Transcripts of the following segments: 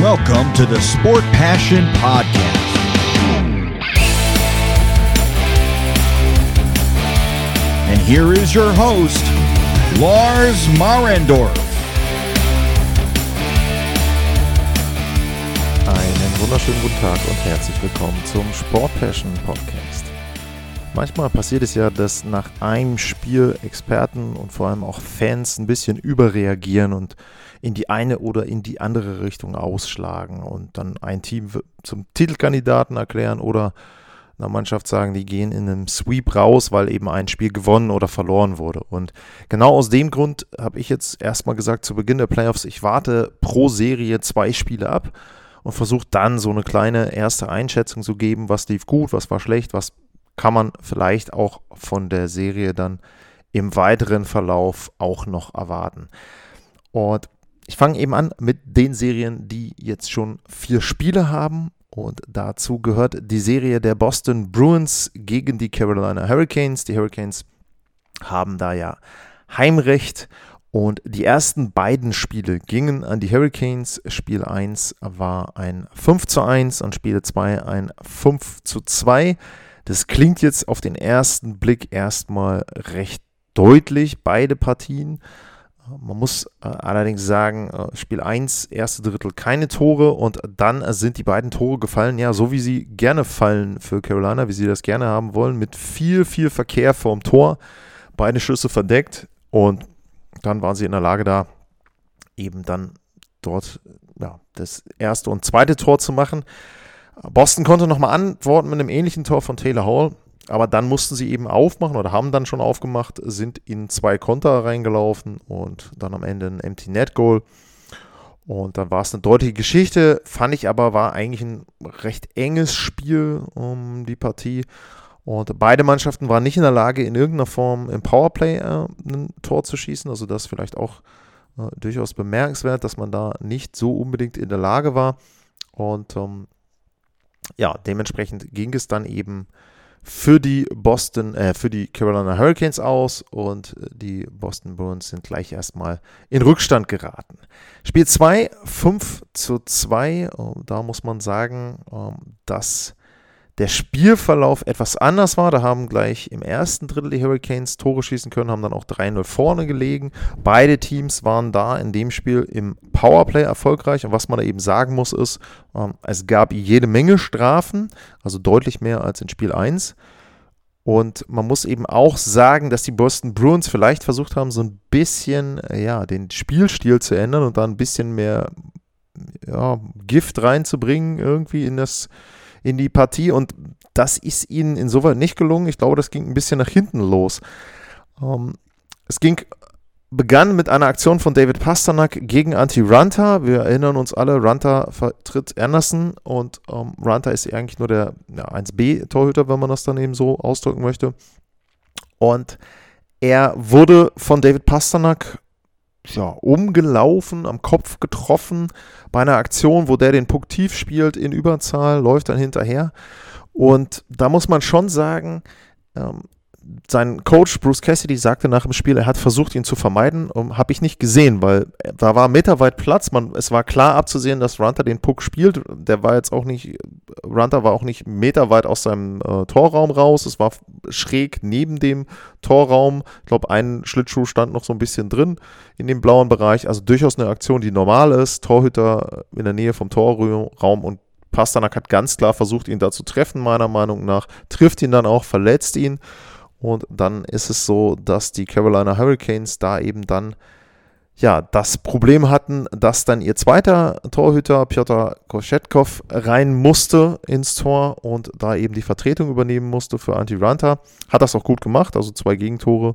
Welcome to the Sport Passion Podcast. And here is your host, Lars Marendorf. Einen wunderschönen guten Tag und herzlich willkommen zum Sport Passion Podcast. Manchmal passiert es ja, dass nach einem Spiel Experten und vor allem auch Fans ein bisschen überreagieren und in die eine oder in die andere Richtung ausschlagen und dann ein Team zum Titelkandidaten erklären oder einer Mannschaft sagen, die gehen in einem Sweep raus, weil eben ein Spiel gewonnen oder verloren wurde. Und genau aus dem Grund habe ich jetzt erstmal gesagt, zu Beginn der Playoffs, ich warte pro Serie zwei Spiele ab und versuche dann so eine kleine erste Einschätzung zu geben, was lief gut, was war schlecht, was kann man vielleicht auch von der Serie dann im weiteren Verlauf auch noch erwarten. Und ich fange eben an mit den Serien, die jetzt schon vier Spiele haben. Und dazu gehört die Serie der Boston Bruins gegen die Carolina Hurricanes. Die Hurricanes haben da ja Heimrecht. Und die ersten beiden Spiele gingen an die Hurricanes. Spiel 1 war ein 5 zu 1 und Spiel 2 ein 5 zu 2. Das klingt jetzt auf den ersten Blick erstmal recht deutlich, beide Partien. Man muss äh, allerdings sagen, äh, Spiel 1, erste Drittel keine Tore und dann äh, sind die beiden Tore gefallen, ja, so wie sie gerne fallen für Carolina, wie sie das gerne haben wollen, mit viel, viel Verkehr vorm Tor, beide Schüsse verdeckt und dann waren sie in der Lage da, eben dann dort ja, das erste und zweite Tor zu machen. Boston konnte nochmal antworten mit einem ähnlichen Tor von Taylor Hall. Aber dann mussten sie eben aufmachen oder haben dann schon aufgemacht, sind in zwei Konter reingelaufen und dann am Ende ein Empty Net Goal. Und dann war es eine deutliche Geschichte, fand ich aber, war eigentlich ein recht enges Spiel um die Partie. Und beide Mannschaften waren nicht in der Lage, in irgendeiner Form im Powerplay äh, ein Tor zu schießen. Also das vielleicht auch äh, durchaus bemerkenswert, dass man da nicht so unbedingt in der Lage war. Und ähm, ja, dementsprechend ging es dann eben für die Boston, äh, für die Carolina Hurricanes aus und die Boston Bruins sind gleich erstmal in Rückstand geraten. Spiel 2, 5 zu 2. Da muss man sagen, ähm, dass der Spielverlauf etwas anders war. Da haben gleich im ersten Drittel die Hurricanes Tore schießen können, haben dann auch 3-0 vorne gelegen. Beide Teams waren da in dem Spiel im Powerplay erfolgreich. Und was man da eben sagen muss, ist, ähm, es gab jede Menge Strafen, also deutlich mehr als in Spiel 1. Und man muss eben auch sagen, dass die Boston Bruins vielleicht versucht haben, so ein bisschen ja, den Spielstil zu ändern und da ein bisschen mehr ja, Gift reinzubringen irgendwie in das in die Partie und das ist ihnen insoweit nicht gelungen. Ich glaube, das ging ein bisschen nach hinten los. Ähm, es ging, begann mit einer Aktion von David Pasternak gegen Anti-Runter. Wir erinnern uns alle, Runter vertritt Anderson und ähm, Runter ist eigentlich nur der ja, 1B-Torhüter, wenn man das dann eben so ausdrücken möchte. Und er wurde von David Pasternak ja, umgelaufen, am Kopf getroffen bei einer Aktion, wo der den Puck tief spielt in Überzahl, läuft dann hinterher. Und da muss man schon sagen, ähm, sein Coach Bruce Cassidy sagte nach dem Spiel, er hat versucht, ihn zu vermeiden. Um, Habe ich nicht gesehen, weil da war meterweit Platz. Man, es war klar abzusehen, dass Runter den Puck spielt. Der war jetzt auch nicht, Runter war auch nicht meterweit aus seinem äh, Torraum raus. Es war schräg neben dem Torraum. Ich glaube, ein Schlittschuh stand noch so ein bisschen drin in dem blauen Bereich. Also durchaus eine Aktion, die normal ist. Torhüter in der Nähe vom Torraum und Pasternak hat ganz klar versucht, ihn da zu treffen, meiner Meinung nach. Trifft ihn dann auch, verletzt ihn. Und dann ist es so, dass die Carolina Hurricanes da eben dann ja das Problem hatten, dass dann ihr zweiter Torhüter Piotr Koschetkov rein musste ins Tor und da eben die Vertretung übernehmen musste für Anti Ranta. Hat das auch gut gemacht, also zwei Gegentore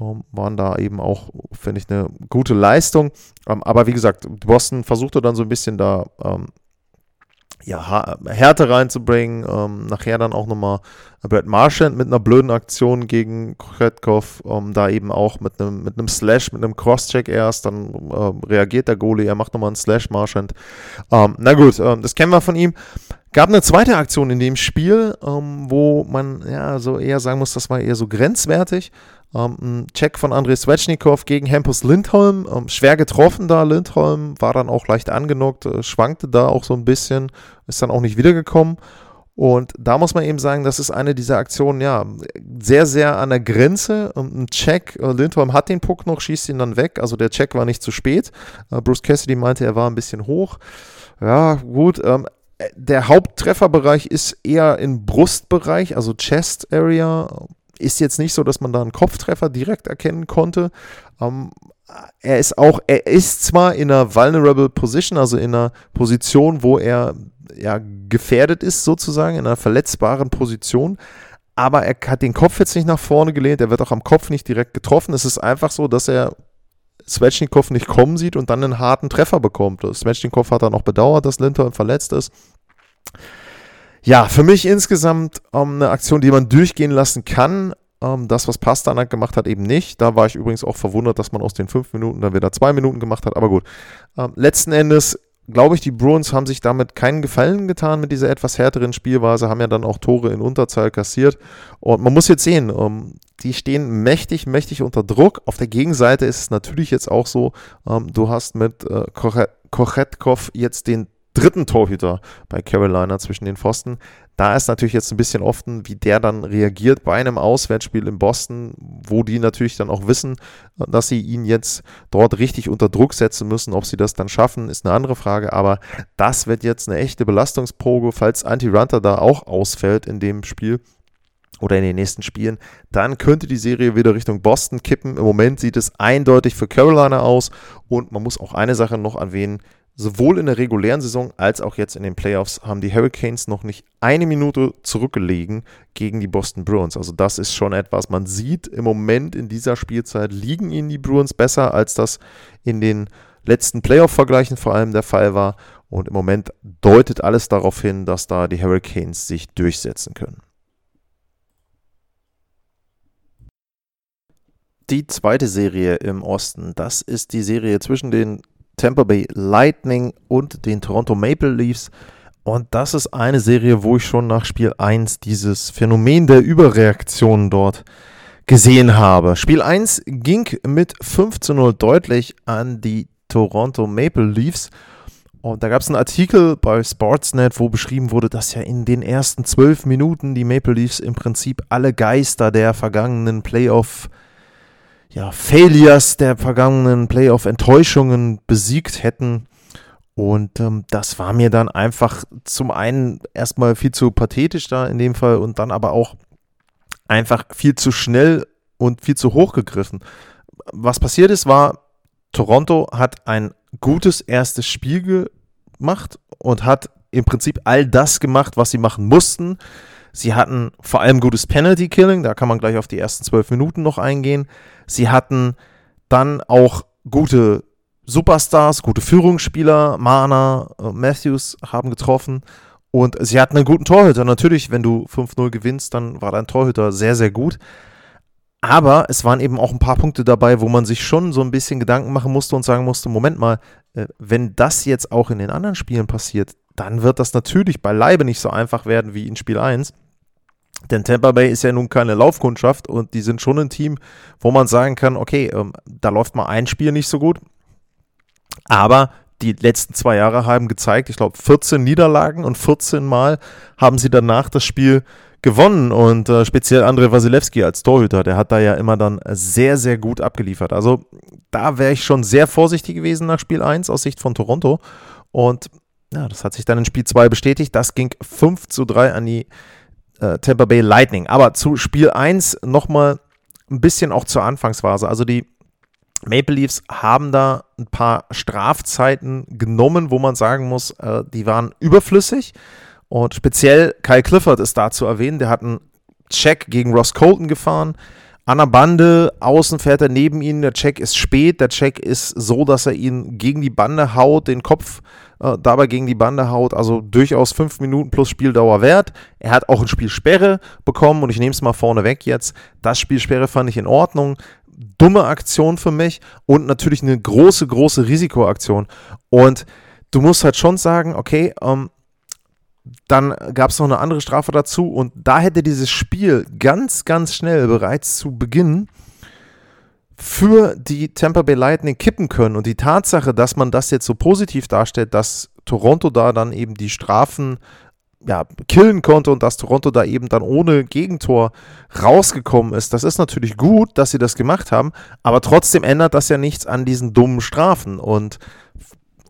ähm, waren da eben auch, finde ich, eine gute Leistung. Ähm, aber wie gesagt, Boston versuchte dann so ein bisschen da ähm, ja, Härte reinzubringen. Ähm, nachher dann auch nochmal Brad Marchand mit einer blöden Aktion gegen Kretkov, ähm, da eben auch mit einem mit Slash, mit einem Crosscheck erst, dann äh, reagiert der Goalie, er macht nochmal einen Slash Marchand. Ähm, na gut, äh, das kennen wir von ihm. Gab eine zweite Aktion in dem Spiel, ähm, wo man ja so eher sagen muss, das war eher so grenzwertig. Ähm, ein Check von Andrei Svechnikov gegen Hampus Lindholm. Ähm, schwer getroffen da. Lindholm war dann auch leicht angenockt, äh, schwankte da auch so ein bisschen, ist dann auch nicht wiedergekommen. Und da muss man eben sagen, das ist eine dieser Aktionen, ja, sehr, sehr an der Grenze. Ein Check, äh, Lindholm hat den Puck noch, schießt ihn dann weg. Also der Check war nicht zu spät. Äh, Bruce Cassidy meinte, er war ein bisschen hoch. Ja, gut. Ähm, der Haupttrefferbereich ist eher im Brustbereich, also Chest Area. Ist jetzt nicht so, dass man da einen Kopftreffer direkt erkennen konnte. Ähm, er ist auch, er ist zwar in einer vulnerable Position, also in einer Position, wo er ja, gefährdet ist, sozusagen, in einer verletzbaren Position. Aber er hat den Kopf jetzt nicht nach vorne gelehnt, er wird auch am Kopf nicht direkt getroffen. Es ist einfach so, dass er Svechnikov nicht kommen sieht und dann einen harten Treffer bekommt. Svechnikov hat dann auch bedauert, dass Linter verletzt ist. Ja, für mich insgesamt ähm, eine Aktion, die man durchgehen lassen kann. Ähm, das, was Pastanak gemacht hat, eben nicht. Da war ich übrigens auch verwundert, dass man aus den fünf Minuten dann wieder zwei Minuten gemacht hat. Aber gut. Ähm, letzten Endes glaube ich, die Bruins haben sich damit keinen Gefallen getan mit dieser etwas härteren Spielweise, haben ja dann auch Tore in Unterzahl kassiert. Und man muss jetzt sehen, ähm, die stehen mächtig, mächtig unter Druck. Auf der Gegenseite ist es natürlich jetzt auch so, ähm, du hast mit äh, Kochetkov jetzt den dritten Torhüter bei Carolina zwischen den Pfosten. Da ist natürlich jetzt ein bisschen offen, wie der dann reagiert bei einem Auswärtsspiel in Boston, wo die natürlich dann auch wissen, dass sie ihn jetzt dort richtig unter Druck setzen müssen. Ob sie das dann schaffen, ist eine andere Frage. Aber das wird jetzt eine echte Belastungsprobe, falls Anti-Runter da auch ausfällt in dem Spiel oder in den nächsten Spielen, dann könnte die Serie wieder Richtung Boston kippen. Im Moment sieht es eindeutig für Carolina aus und man muss auch eine Sache noch erwähnen, Sowohl in der regulären Saison als auch jetzt in den Playoffs haben die Hurricanes noch nicht eine Minute zurückgelegen gegen die Boston Bruins. Also das ist schon etwas, man sieht im Moment in dieser Spielzeit liegen ihnen die Bruins besser, als das in den letzten Playoff-Vergleichen vor allem der Fall war. Und im Moment deutet alles darauf hin, dass da die Hurricanes sich durchsetzen können. Die zweite Serie im Osten, das ist die Serie zwischen den Tampa Bay Lightning und den Toronto Maple Leafs. Und das ist eine Serie, wo ich schon nach Spiel 1 dieses Phänomen der Überreaktion dort gesehen habe. Spiel 1 ging mit 5 zu 0 deutlich an die Toronto Maple Leafs. Und da gab es einen Artikel bei Sportsnet, wo beschrieben wurde, dass ja in den ersten zwölf Minuten die Maple Leafs im Prinzip alle Geister der vergangenen Playoff- ja, Failures der vergangenen Playoff-Enttäuschungen besiegt hätten. Und ähm, das war mir dann einfach zum einen erstmal viel zu pathetisch da in dem Fall und dann aber auch einfach viel zu schnell und viel zu hoch gegriffen. Was passiert ist, war, Toronto hat ein gutes erstes Spiel gemacht und hat im Prinzip all das gemacht, was sie machen mussten. Sie hatten vor allem gutes Penalty Killing, da kann man gleich auf die ersten zwölf Minuten noch eingehen. Sie hatten dann auch gute Superstars, gute Führungsspieler, Mana, äh, Matthews haben getroffen und sie hatten einen guten Torhüter. Natürlich, wenn du 5-0 gewinnst, dann war dein Torhüter sehr, sehr gut. Aber es waren eben auch ein paar Punkte dabei, wo man sich schon so ein bisschen Gedanken machen musste und sagen musste, Moment mal, äh, wenn das jetzt auch in den anderen Spielen passiert, dann wird das natürlich beileibe nicht so einfach werden wie in Spiel 1. Denn Tampa Bay ist ja nun keine Laufkundschaft und die sind schon ein Team, wo man sagen kann, okay, ähm, da läuft mal ein Spiel nicht so gut. Aber die letzten zwei Jahre haben gezeigt, ich glaube 14 Niederlagen und 14 Mal haben sie danach das Spiel gewonnen und äh, speziell Andrei Wasilewski als Torhüter, der hat da ja immer dann sehr, sehr gut abgeliefert. Also da wäre ich schon sehr vorsichtig gewesen nach Spiel 1 aus Sicht von Toronto und ja, das hat sich dann in Spiel 2 bestätigt. Das ging 5 zu 3 an die äh, Tampa Bay Lightning. Aber zu Spiel 1 nochmal ein bisschen auch zur Anfangsphase. Also die Maple Leafs haben da ein paar Strafzeiten genommen, wo man sagen muss, äh, die waren überflüssig. Und speziell Kyle Clifford ist da zu erwähnen. Der hat einen Check gegen Ross Colton gefahren. An der Bande, außen fährt er neben ihn. Der Check ist spät. Der Check ist so, dass er ihn gegen die Bande haut, den Kopf äh, dabei gegen die Bande haut. Also durchaus fünf Minuten plus Spieldauer wert. Er hat auch ein Spielsperre bekommen und ich nehme es mal vorne weg jetzt. Das Spielsperre fand ich in Ordnung. Dumme Aktion für mich und natürlich eine große, große Risikoaktion. Und du musst halt schon sagen, okay, ähm, dann gab es noch eine andere Strafe dazu und da hätte dieses Spiel ganz, ganz schnell bereits zu Beginn für die Tampa Bay Lightning kippen können. Und die Tatsache, dass man das jetzt so positiv darstellt, dass Toronto da dann eben die Strafen ja, killen konnte und dass Toronto da eben dann ohne Gegentor rausgekommen ist. Das ist natürlich gut, dass sie das gemacht haben, aber trotzdem ändert das ja nichts an diesen dummen Strafen. Und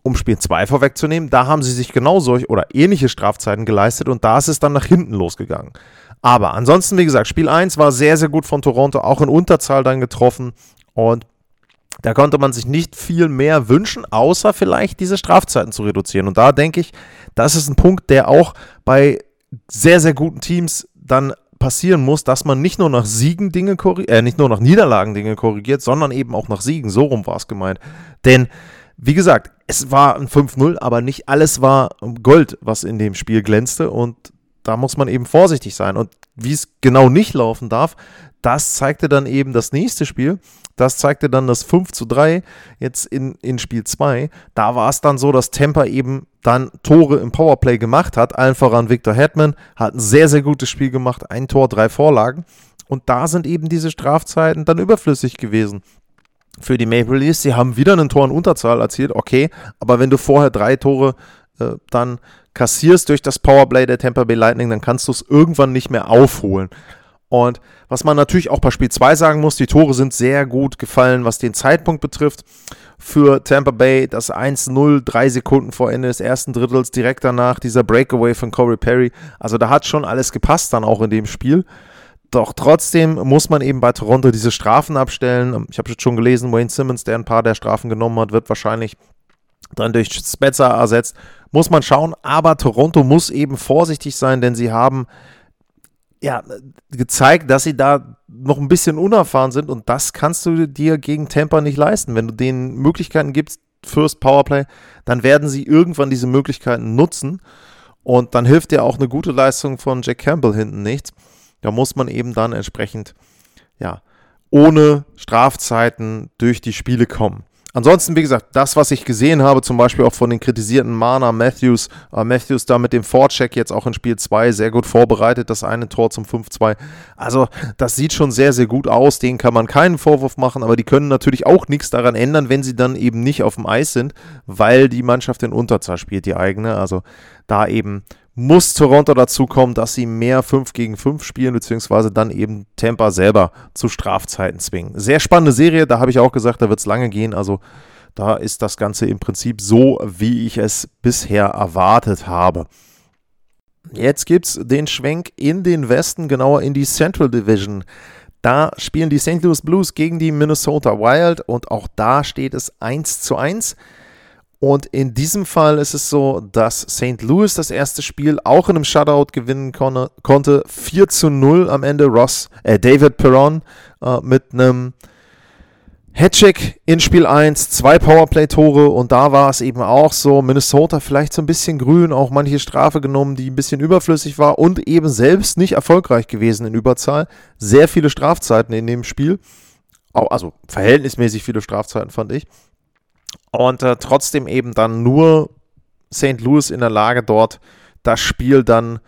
um Spiel 2 vorwegzunehmen, da haben sie sich genau solche oder ähnliche Strafzeiten geleistet und da ist es dann nach hinten losgegangen. Aber ansonsten, wie gesagt, Spiel 1 war sehr, sehr gut von Toronto, auch in Unterzahl dann getroffen und da konnte man sich nicht viel mehr wünschen, außer vielleicht diese Strafzeiten zu reduzieren. Und da denke ich, das ist ein Punkt, der auch bei sehr, sehr guten Teams dann passieren muss, dass man nicht nur nach Siegen Dinge korrigiert, äh, nicht nur nach Niederlagen Dinge korrigiert, sondern eben auch nach Siegen. So rum war es gemeint. Denn, wie gesagt, es war ein 5-0, aber nicht alles war Gold, was in dem Spiel glänzte. Und da muss man eben vorsichtig sein. Und wie es genau nicht laufen darf, das zeigte dann eben das nächste Spiel. Das zeigte dann das 5 zu 3 jetzt in, in Spiel 2. Da war es dann so, dass Tampa eben dann Tore im Powerplay gemacht hat. Allen voran Victor Hetman hat ein sehr, sehr gutes Spiel gemacht. Ein Tor, drei Vorlagen. Und da sind eben diese Strafzeiten dann überflüssig gewesen für die Maple Leafs. Sie haben wieder einen Tor in Unterzahl erzielt, okay, aber wenn du vorher drei Tore äh, dann kassierst durch das Powerplay der Tampa Bay Lightning, dann kannst du es irgendwann nicht mehr aufholen. Und was man natürlich auch bei Spiel 2 sagen muss, die Tore sind sehr gut gefallen, was den Zeitpunkt betrifft. Für Tampa Bay das 1-0, drei Sekunden vor Ende des ersten Drittels, direkt danach dieser Breakaway von Corey Perry. Also da hat schon alles gepasst dann auch in dem Spiel. Doch trotzdem muss man eben bei Toronto diese Strafen abstellen. Ich habe jetzt schon gelesen, Wayne Simmons, der ein paar der Strafen genommen hat, wird wahrscheinlich dann durch Spezza ersetzt. Muss man schauen. Aber Toronto muss eben vorsichtig sein, denn sie haben ja, gezeigt, dass sie da noch ein bisschen unerfahren sind und das kannst du dir gegen Tampa nicht leisten. Wenn du denen Möglichkeiten gibst fürs Powerplay, dann werden sie irgendwann diese Möglichkeiten nutzen und dann hilft dir auch eine gute Leistung von Jack Campbell hinten nichts. Da muss man eben dann entsprechend, ja, ohne Strafzeiten durch die Spiele kommen. Ansonsten, wie gesagt, das, was ich gesehen habe, zum Beispiel auch von den kritisierten Mana Matthews, äh, Matthews da mit dem Vorcheck jetzt auch in Spiel 2 sehr gut vorbereitet, das eine Tor zum 5-2. Also, das sieht schon sehr, sehr gut aus. Denen kann man keinen Vorwurf machen, aber die können natürlich auch nichts daran ändern, wenn sie dann eben nicht auf dem Eis sind, weil die Mannschaft in Unterzahl spielt, die eigene. Also, da eben muss Toronto dazu kommen, dass sie mehr 5 gegen 5 spielen, beziehungsweise dann eben Tampa selber zu Strafzeiten zwingen. Sehr spannende Serie, da habe ich auch gesagt, da wird es lange gehen. Also da ist das Ganze im Prinzip so, wie ich es bisher erwartet habe. Jetzt gibt es den Schwenk in den Westen, genauer in die Central Division. Da spielen die St. Louis Blues gegen die Minnesota Wild und auch da steht es 1 zu 1. Und in diesem Fall ist es so, dass St. Louis das erste Spiel auch in einem Shutout gewinnen konne, konnte. 4 zu 0 am Ende. Ross, äh, David Perron äh, mit einem Hattrick in Spiel 1, zwei Powerplay-Tore und da war es eben auch so, Minnesota vielleicht so ein bisschen grün, auch manche Strafe genommen, die ein bisschen überflüssig war und eben selbst nicht erfolgreich gewesen in Überzahl. Sehr viele Strafzeiten in dem Spiel, also verhältnismäßig viele Strafzeiten fand ich. Und äh, trotzdem eben dann nur St. Louis in der Lage, dort das Spiel dann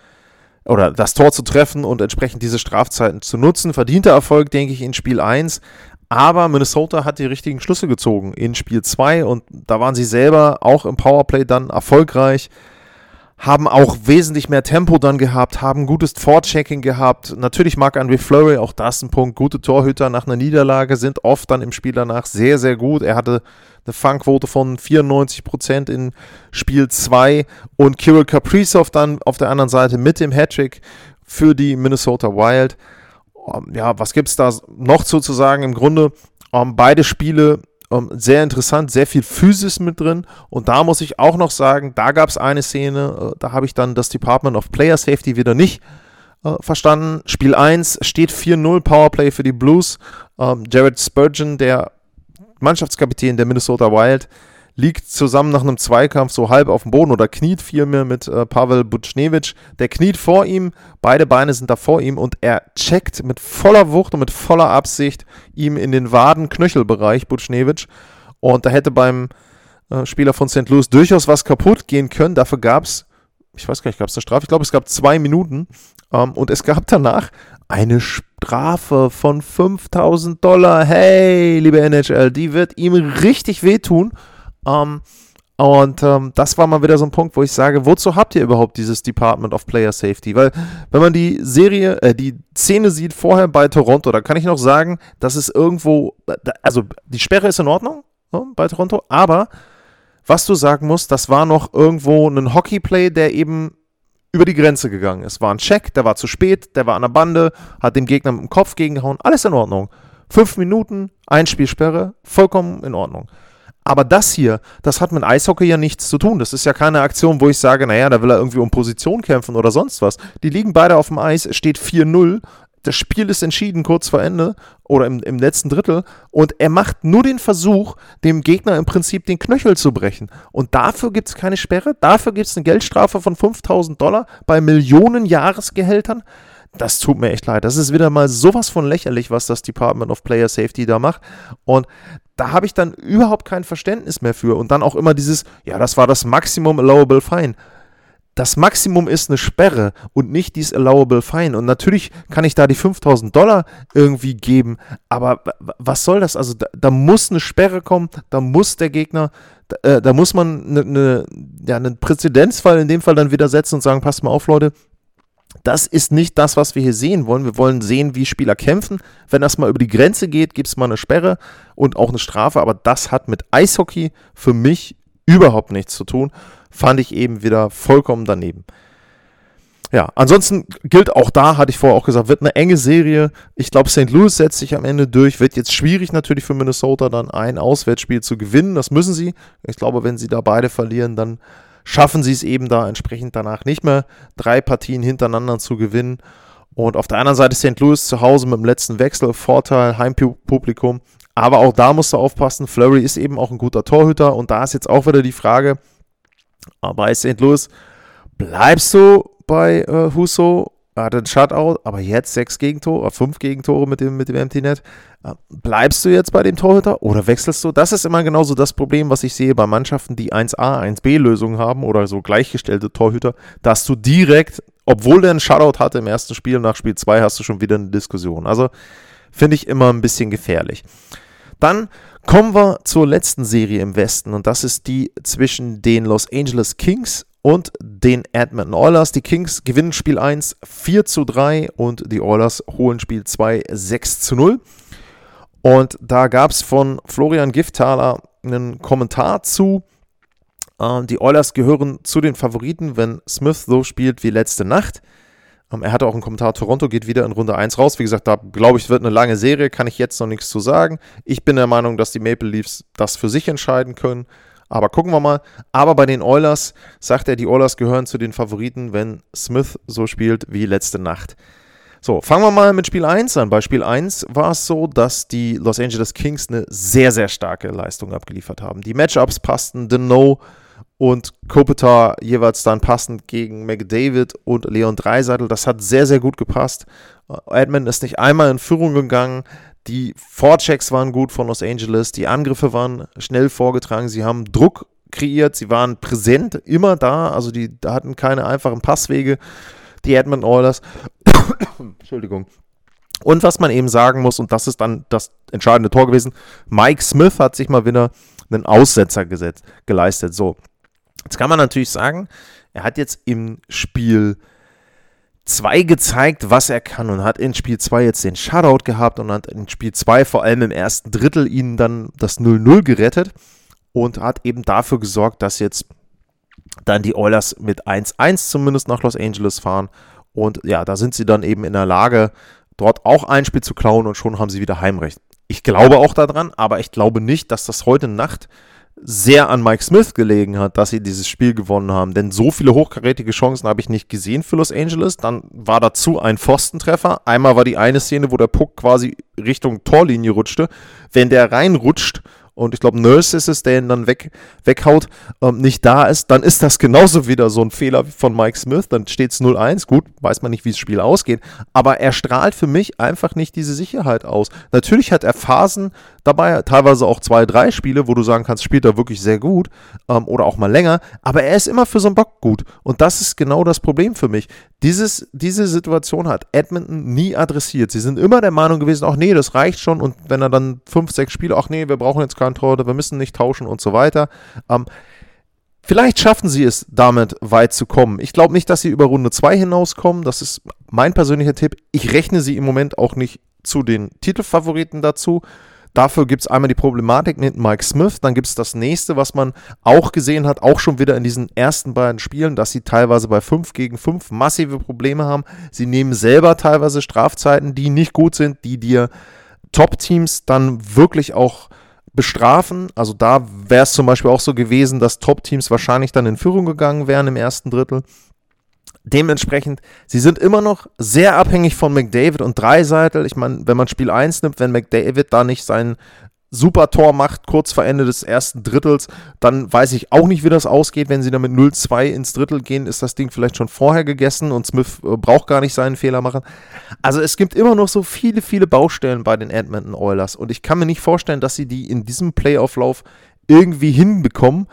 oder das Tor zu treffen und entsprechend diese Strafzeiten zu nutzen. Verdienter Erfolg, denke ich, in Spiel 1. Aber Minnesota hat die richtigen Schlüsse gezogen in Spiel 2 und da waren sie selber auch im Powerplay dann erfolgreich haben auch wesentlich mehr Tempo dann gehabt, haben gutes Vorchecking gehabt. Natürlich mag Andre Flurry, auch das ein Punkt, gute Torhüter nach einer Niederlage sind oft dann im Spiel danach sehr, sehr gut. Er hatte eine Fangquote von 94% in Spiel 2 und Kirill Kaprizov dann auf der anderen Seite mit dem Hattrick für die Minnesota Wild. Ähm, ja, was gibt es da noch zu, zu sagen? Im Grunde um, beide Spiele ähm, sehr interessant, sehr viel Physis mit drin. Und da muss ich auch noch sagen, da gab es eine Szene, äh, da habe ich dann das Department of Player Safety wieder nicht äh, verstanden. Spiel 1 steht 4-0 Powerplay für die Blues. Ähm, Jared Spurgeon, der Mannschaftskapitän der Minnesota Wild, liegt zusammen nach einem Zweikampf so halb auf dem Boden oder kniet vielmehr mit äh, Pavel Butschnewitsch. Der kniet vor ihm, beide Beine sind da vor ihm und er checkt mit voller Wucht und mit voller Absicht ihm in den Waden-Knöchelbereich Butschnewitsch. Und da hätte beim äh, Spieler von St. Louis durchaus was kaputt gehen können. Dafür gab es, ich weiß gar nicht, gab es eine Strafe? Ich glaube, es gab zwei Minuten. Ähm, und es gab danach eine Strafe von 5000 Dollar. Hey, liebe NHL, die wird ihm richtig wehtun. Ähm, und ähm, das war mal wieder so ein Punkt, wo ich sage, wozu habt ihr überhaupt dieses Department of Player Safety? Weil wenn man die Serie, äh, die Szene sieht vorher bei Toronto, da kann ich noch sagen, dass es irgendwo, also die Sperre ist in Ordnung ne, bei Toronto, aber was du sagen musst, das war noch irgendwo ein Hockeyplay, der eben über die Grenze gegangen ist. War ein Check, der war zu spät, der war an der Bande, hat dem Gegner mit dem Kopf gegengehauen, alles in Ordnung. Fünf Minuten, Einspielsperre, vollkommen in Ordnung. Aber das hier, das hat mit Eishockey ja nichts zu tun. Das ist ja keine Aktion, wo ich sage, naja, da will er irgendwie um Position kämpfen oder sonst was. Die liegen beide auf dem Eis, es steht 4-0. Das Spiel ist entschieden kurz vor Ende oder im, im letzten Drittel und er macht nur den Versuch, dem Gegner im Prinzip den Knöchel zu brechen. Und dafür gibt es keine Sperre, dafür gibt es eine Geldstrafe von 5000 Dollar bei Millionen Jahresgehältern. Das tut mir echt leid. Das ist wieder mal sowas von lächerlich, was das Department of Player Safety da macht. Und da habe ich dann überhaupt kein Verständnis mehr für. Und dann auch immer dieses, ja, das war das Maximum Allowable Fine. Das Maximum ist eine Sperre und nicht dieses Allowable Fine. Und natürlich kann ich da die 5000 Dollar irgendwie geben, aber was soll das? Also da, da muss eine Sperre kommen, da muss der Gegner, da, äh, da muss man eine, eine, ja, einen Präzedenzfall in dem Fall dann wieder setzen und sagen, passt mal auf, Leute, das ist nicht das, was wir hier sehen wollen. Wir wollen sehen, wie Spieler kämpfen. Wenn das mal über die Grenze geht, gibt es mal eine Sperre und auch eine Strafe. Aber das hat mit Eishockey für mich überhaupt nichts zu tun. Fand ich eben wieder vollkommen daneben. Ja, ansonsten gilt auch da, hatte ich vorher auch gesagt, wird eine enge Serie. Ich glaube, St. Louis setzt sich am Ende durch. Wird jetzt schwierig natürlich für Minnesota dann ein Auswärtsspiel zu gewinnen. Das müssen sie. Ich glaube, wenn sie da beide verlieren, dann schaffen sie es eben da entsprechend danach nicht mehr, drei Partien hintereinander zu gewinnen. Und auf der anderen Seite St. Louis zu Hause mit dem letzten Wechsel, Vorteil, Heimpublikum. Aber auch da musst du aufpassen, Flurry ist eben auch ein guter Torhüter und da ist jetzt auch wieder die Frage, bei St. Louis, bleibst du bei äh, Husso er hatte einen Shutout, aber jetzt sechs Gegentore, fünf Gegentore mit dem, mit dem Empty Net. Äh, bleibst du jetzt bei dem Torhüter oder wechselst du? Das ist immer genauso das Problem, was ich sehe bei Mannschaften, die 1A, 1B-Lösungen haben oder so gleichgestellte Torhüter, dass du direkt, obwohl der einen Shutout hatte im ersten Spiel, nach Spiel 2 hast du schon wieder eine Diskussion. Also finde ich immer ein bisschen gefährlich. Dann kommen wir zur letzten Serie im Westen und das ist die zwischen den Los Angeles Kings und den Edmonton Oilers. Die Kings gewinnen Spiel 1 4 zu 3 und die Oilers holen Spiel 2 6 zu 0. Und da gab es von Florian Giftaler einen Kommentar zu. Äh, die Oilers gehören zu den Favoriten, wenn Smith so spielt wie letzte Nacht. Ähm, er hatte auch einen Kommentar, Toronto geht wieder in Runde 1 raus. Wie gesagt, da glaube ich, wird eine lange Serie, kann ich jetzt noch nichts zu sagen. Ich bin der Meinung, dass die Maple Leafs das für sich entscheiden können. Aber gucken wir mal. Aber bei den Oilers sagt er, die Oilers gehören zu den Favoriten, wenn Smith so spielt wie letzte Nacht. So, fangen wir mal mit Spiel 1 an. Bei Spiel 1 war es so, dass die Los Angeles Kings eine sehr, sehr starke Leistung abgeliefert haben. Die Matchups passten, Deneau und Kopitar jeweils dann passend gegen McDavid und Leon Dreiseitel. Das hat sehr, sehr gut gepasst. Edmund ist nicht einmal in Führung gegangen. Die Vorchecks waren gut von Los Angeles, die Angriffe waren schnell vorgetragen, sie haben Druck kreiert, sie waren präsent, immer da, also die hatten keine einfachen Passwege, die Edmund Oilers. Entschuldigung. Und was man eben sagen muss, und das ist dann das entscheidende Tor gewesen, Mike Smith hat sich mal wieder einen Aussetzer gesetzt, geleistet. So, jetzt kann man natürlich sagen, er hat jetzt im Spiel 2 gezeigt, was er kann und hat in Spiel 2 jetzt den Shutout gehabt und hat in Spiel 2 vor allem im ersten Drittel ihnen dann das 0-0 gerettet und hat eben dafür gesorgt, dass jetzt dann die Oilers mit 1-1 zumindest nach Los Angeles fahren und ja, da sind sie dann eben in der Lage, dort auch ein Spiel zu klauen und schon haben sie wieder Heimrecht. Ich glaube auch daran, aber ich glaube nicht, dass das heute Nacht sehr an Mike Smith gelegen hat, dass sie dieses Spiel gewonnen haben. Denn so viele hochkarätige Chancen habe ich nicht gesehen für Los Angeles. Dann war dazu ein Pfostentreffer. Einmal war die eine Szene, wo der Puck quasi Richtung Torlinie rutschte. Wenn der reinrutscht und ich glaube, Nurse ist es, der ihn dann weg, weghaut, ähm, nicht da ist, dann ist das genauso wieder so ein Fehler von Mike Smith. Dann steht es 0-1. Gut, weiß man nicht, wie das Spiel ausgeht. Aber er strahlt für mich einfach nicht diese Sicherheit aus. Natürlich hat er Phasen dabei, teilweise auch zwei, drei Spiele, wo du sagen kannst, spielt er wirklich sehr gut ähm, oder auch mal länger. Aber er ist immer für so einen Bock gut. Und das ist genau das Problem für mich. Dieses, diese Situation hat Edmonton nie adressiert. Sie sind immer der Meinung gewesen, ach nee, das reicht schon. Und wenn er dann fünf, sechs Spiele, ach nee, wir brauchen jetzt keinen Torhüter, wir müssen nicht tauschen und so weiter. Ähm, vielleicht schaffen sie es damit weit zu kommen. Ich glaube nicht, dass sie über Runde 2 hinauskommen. Das ist mein persönlicher Tipp. Ich rechne sie im Moment auch nicht zu den Titelfavoriten dazu. Dafür gibt es einmal die Problematik mit Mike Smith, dann gibt es das nächste, was man auch gesehen hat, auch schon wieder in diesen ersten beiden Spielen, dass sie teilweise bei 5 gegen 5 massive Probleme haben. Sie nehmen selber teilweise Strafzeiten, die nicht gut sind, die dir Top-Teams dann wirklich auch bestrafen. Also da wäre es zum Beispiel auch so gewesen, dass Top-Teams wahrscheinlich dann in Führung gegangen wären im ersten Drittel. Dementsprechend, sie sind immer noch sehr abhängig von McDavid und Dreiseitel. Ich meine, wenn man Spiel 1 nimmt, wenn McDavid da nicht sein Super-Tor macht, kurz vor Ende des ersten Drittels, dann weiß ich auch nicht, wie das ausgeht. Wenn sie dann mit 0-2 ins Drittel gehen, ist das Ding vielleicht schon vorher gegessen und Smith äh, braucht gar nicht seinen Fehler machen. Also es gibt immer noch so viele, viele Baustellen bei den Edmonton Oilers und ich kann mir nicht vorstellen, dass sie die in diesem Playoff-Lauf irgendwie hinbekommen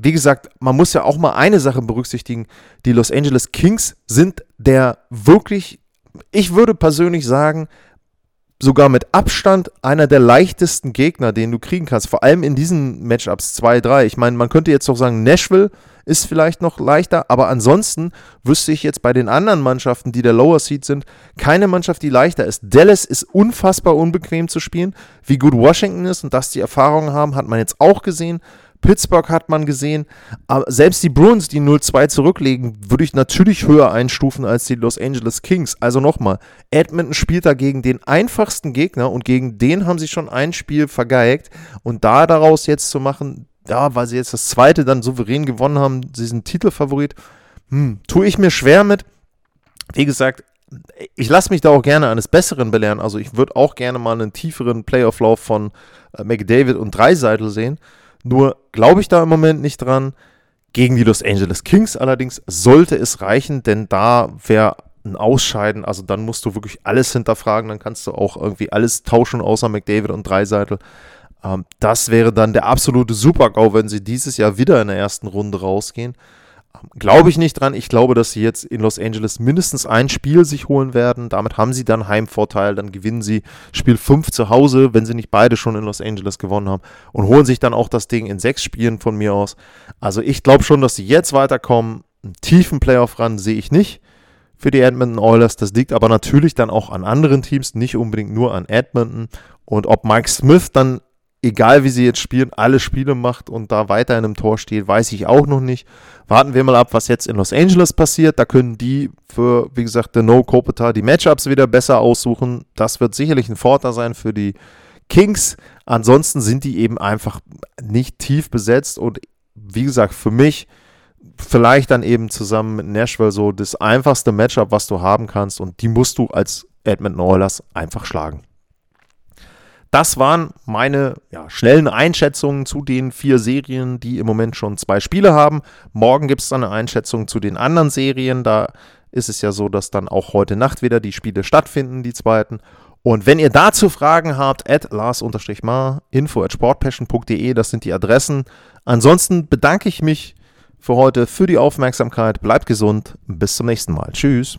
wie gesagt, man muss ja auch mal eine Sache berücksichtigen. Die Los Angeles Kings sind der wirklich, ich würde persönlich sagen, sogar mit Abstand einer der leichtesten Gegner, den du kriegen kannst. Vor allem in diesen Matchups 2, 3. Ich meine, man könnte jetzt auch sagen, Nashville ist vielleicht noch leichter, aber ansonsten wüsste ich jetzt bei den anderen Mannschaften, die der Lower Seed sind, keine Mannschaft, die leichter ist. Dallas ist unfassbar unbequem zu spielen. Wie gut Washington ist und dass die Erfahrungen haben, hat man jetzt auch gesehen. Pittsburgh hat man gesehen. Aber selbst die Bruins, die 0-2 zurücklegen, würde ich natürlich höher einstufen als die Los Angeles Kings. Also nochmal, Edmonton spielt da gegen den einfachsten Gegner und gegen den haben sie schon ein Spiel vergeigt. Und da daraus jetzt zu machen, ja, weil sie jetzt das zweite dann souverän gewonnen haben, sie sind Titelfavorit, hm, tue ich mir schwer mit. Wie gesagt, ich lasse mich da auch gerne eines Besseren belehren. Also ich würde auch gerne mal einen tieferen Playoff-Lauf von äh, McDavid und Dreiseitel sehen. Nur glaube ich da im Moment nicht dran. Gegen die Los Angeles Kings allerdings sollte es reichen, denn da wäre ein Ausscheiden, also dann musst du wirklich alles hinterfragen, dann kannst du auch irgendwie alles tauschen außer McDavid und Dreiseitel. Ähm, das wäre dann der absolute Super-GAU, wenn sie dieses Jahr wieder in der ersten Runde rausgehen. Glaube ich nicht dran. Ich glaube, dass sie jetzt in Los Angeles mindestens ein Spiel sich holen werden. Damit haben sie dann Heimvorteil. Dann gewinnen sie Spiel 5 zu Hause, wenn sie nicht beide schon in Los Angeles gewonnen haben. Und holen sich dann auch das Ding in sechs Spielen von mir aus. Also ich glaube schon, dass sie jetzt weiterkommen. Einen tiefen Playoff ran sehe ich nicht für die Edmonton Oilers. Das liegt aber natürlich dann auch an anderen Teams, nicht unbedingt nur an Edmonton. Und ob Mike Smith dann egal wie sie jetzt spielen, alle Spiele macht und da weiter in einem Tor steht, weiß ich auch noch nicht. Warten wir mal ab, was jetzt in Los Angeles passiert. Da können die für, wie gesagt, der No Kopitar die Matchups wieder besser aussuchen. Das wird sicherlich ein Vorteil sein für die Kings. Ansonsten sind die eben einfach nicht tief besetzt und wie gesagt, für mich vielleicht dann eben zusammen mit Nashville so das einfachste Matchup, was du haben kannst und die musst du als Edmonton Oilers einfach schlagen. Das waren meine ja, schnellen Einschätzungen zu den vier Serien, die im Moment schon zwei Spiele haben. Morgen gibt es dann eine Einschätzung zu den anderen Serien. Da ist es ja so, dass dann auch heute Nacht wieder die Spiele stattfinden, die zweiten. Und wenn ihr dazu Fragen habt, at lars-mar, info at sportpassion.de, das sind die Adressen. Ansonsten bedanke ich mich für heute für die Aufmerksamkeit. Bleibt gesund. Bis zum nächsten Mal. Tschüss.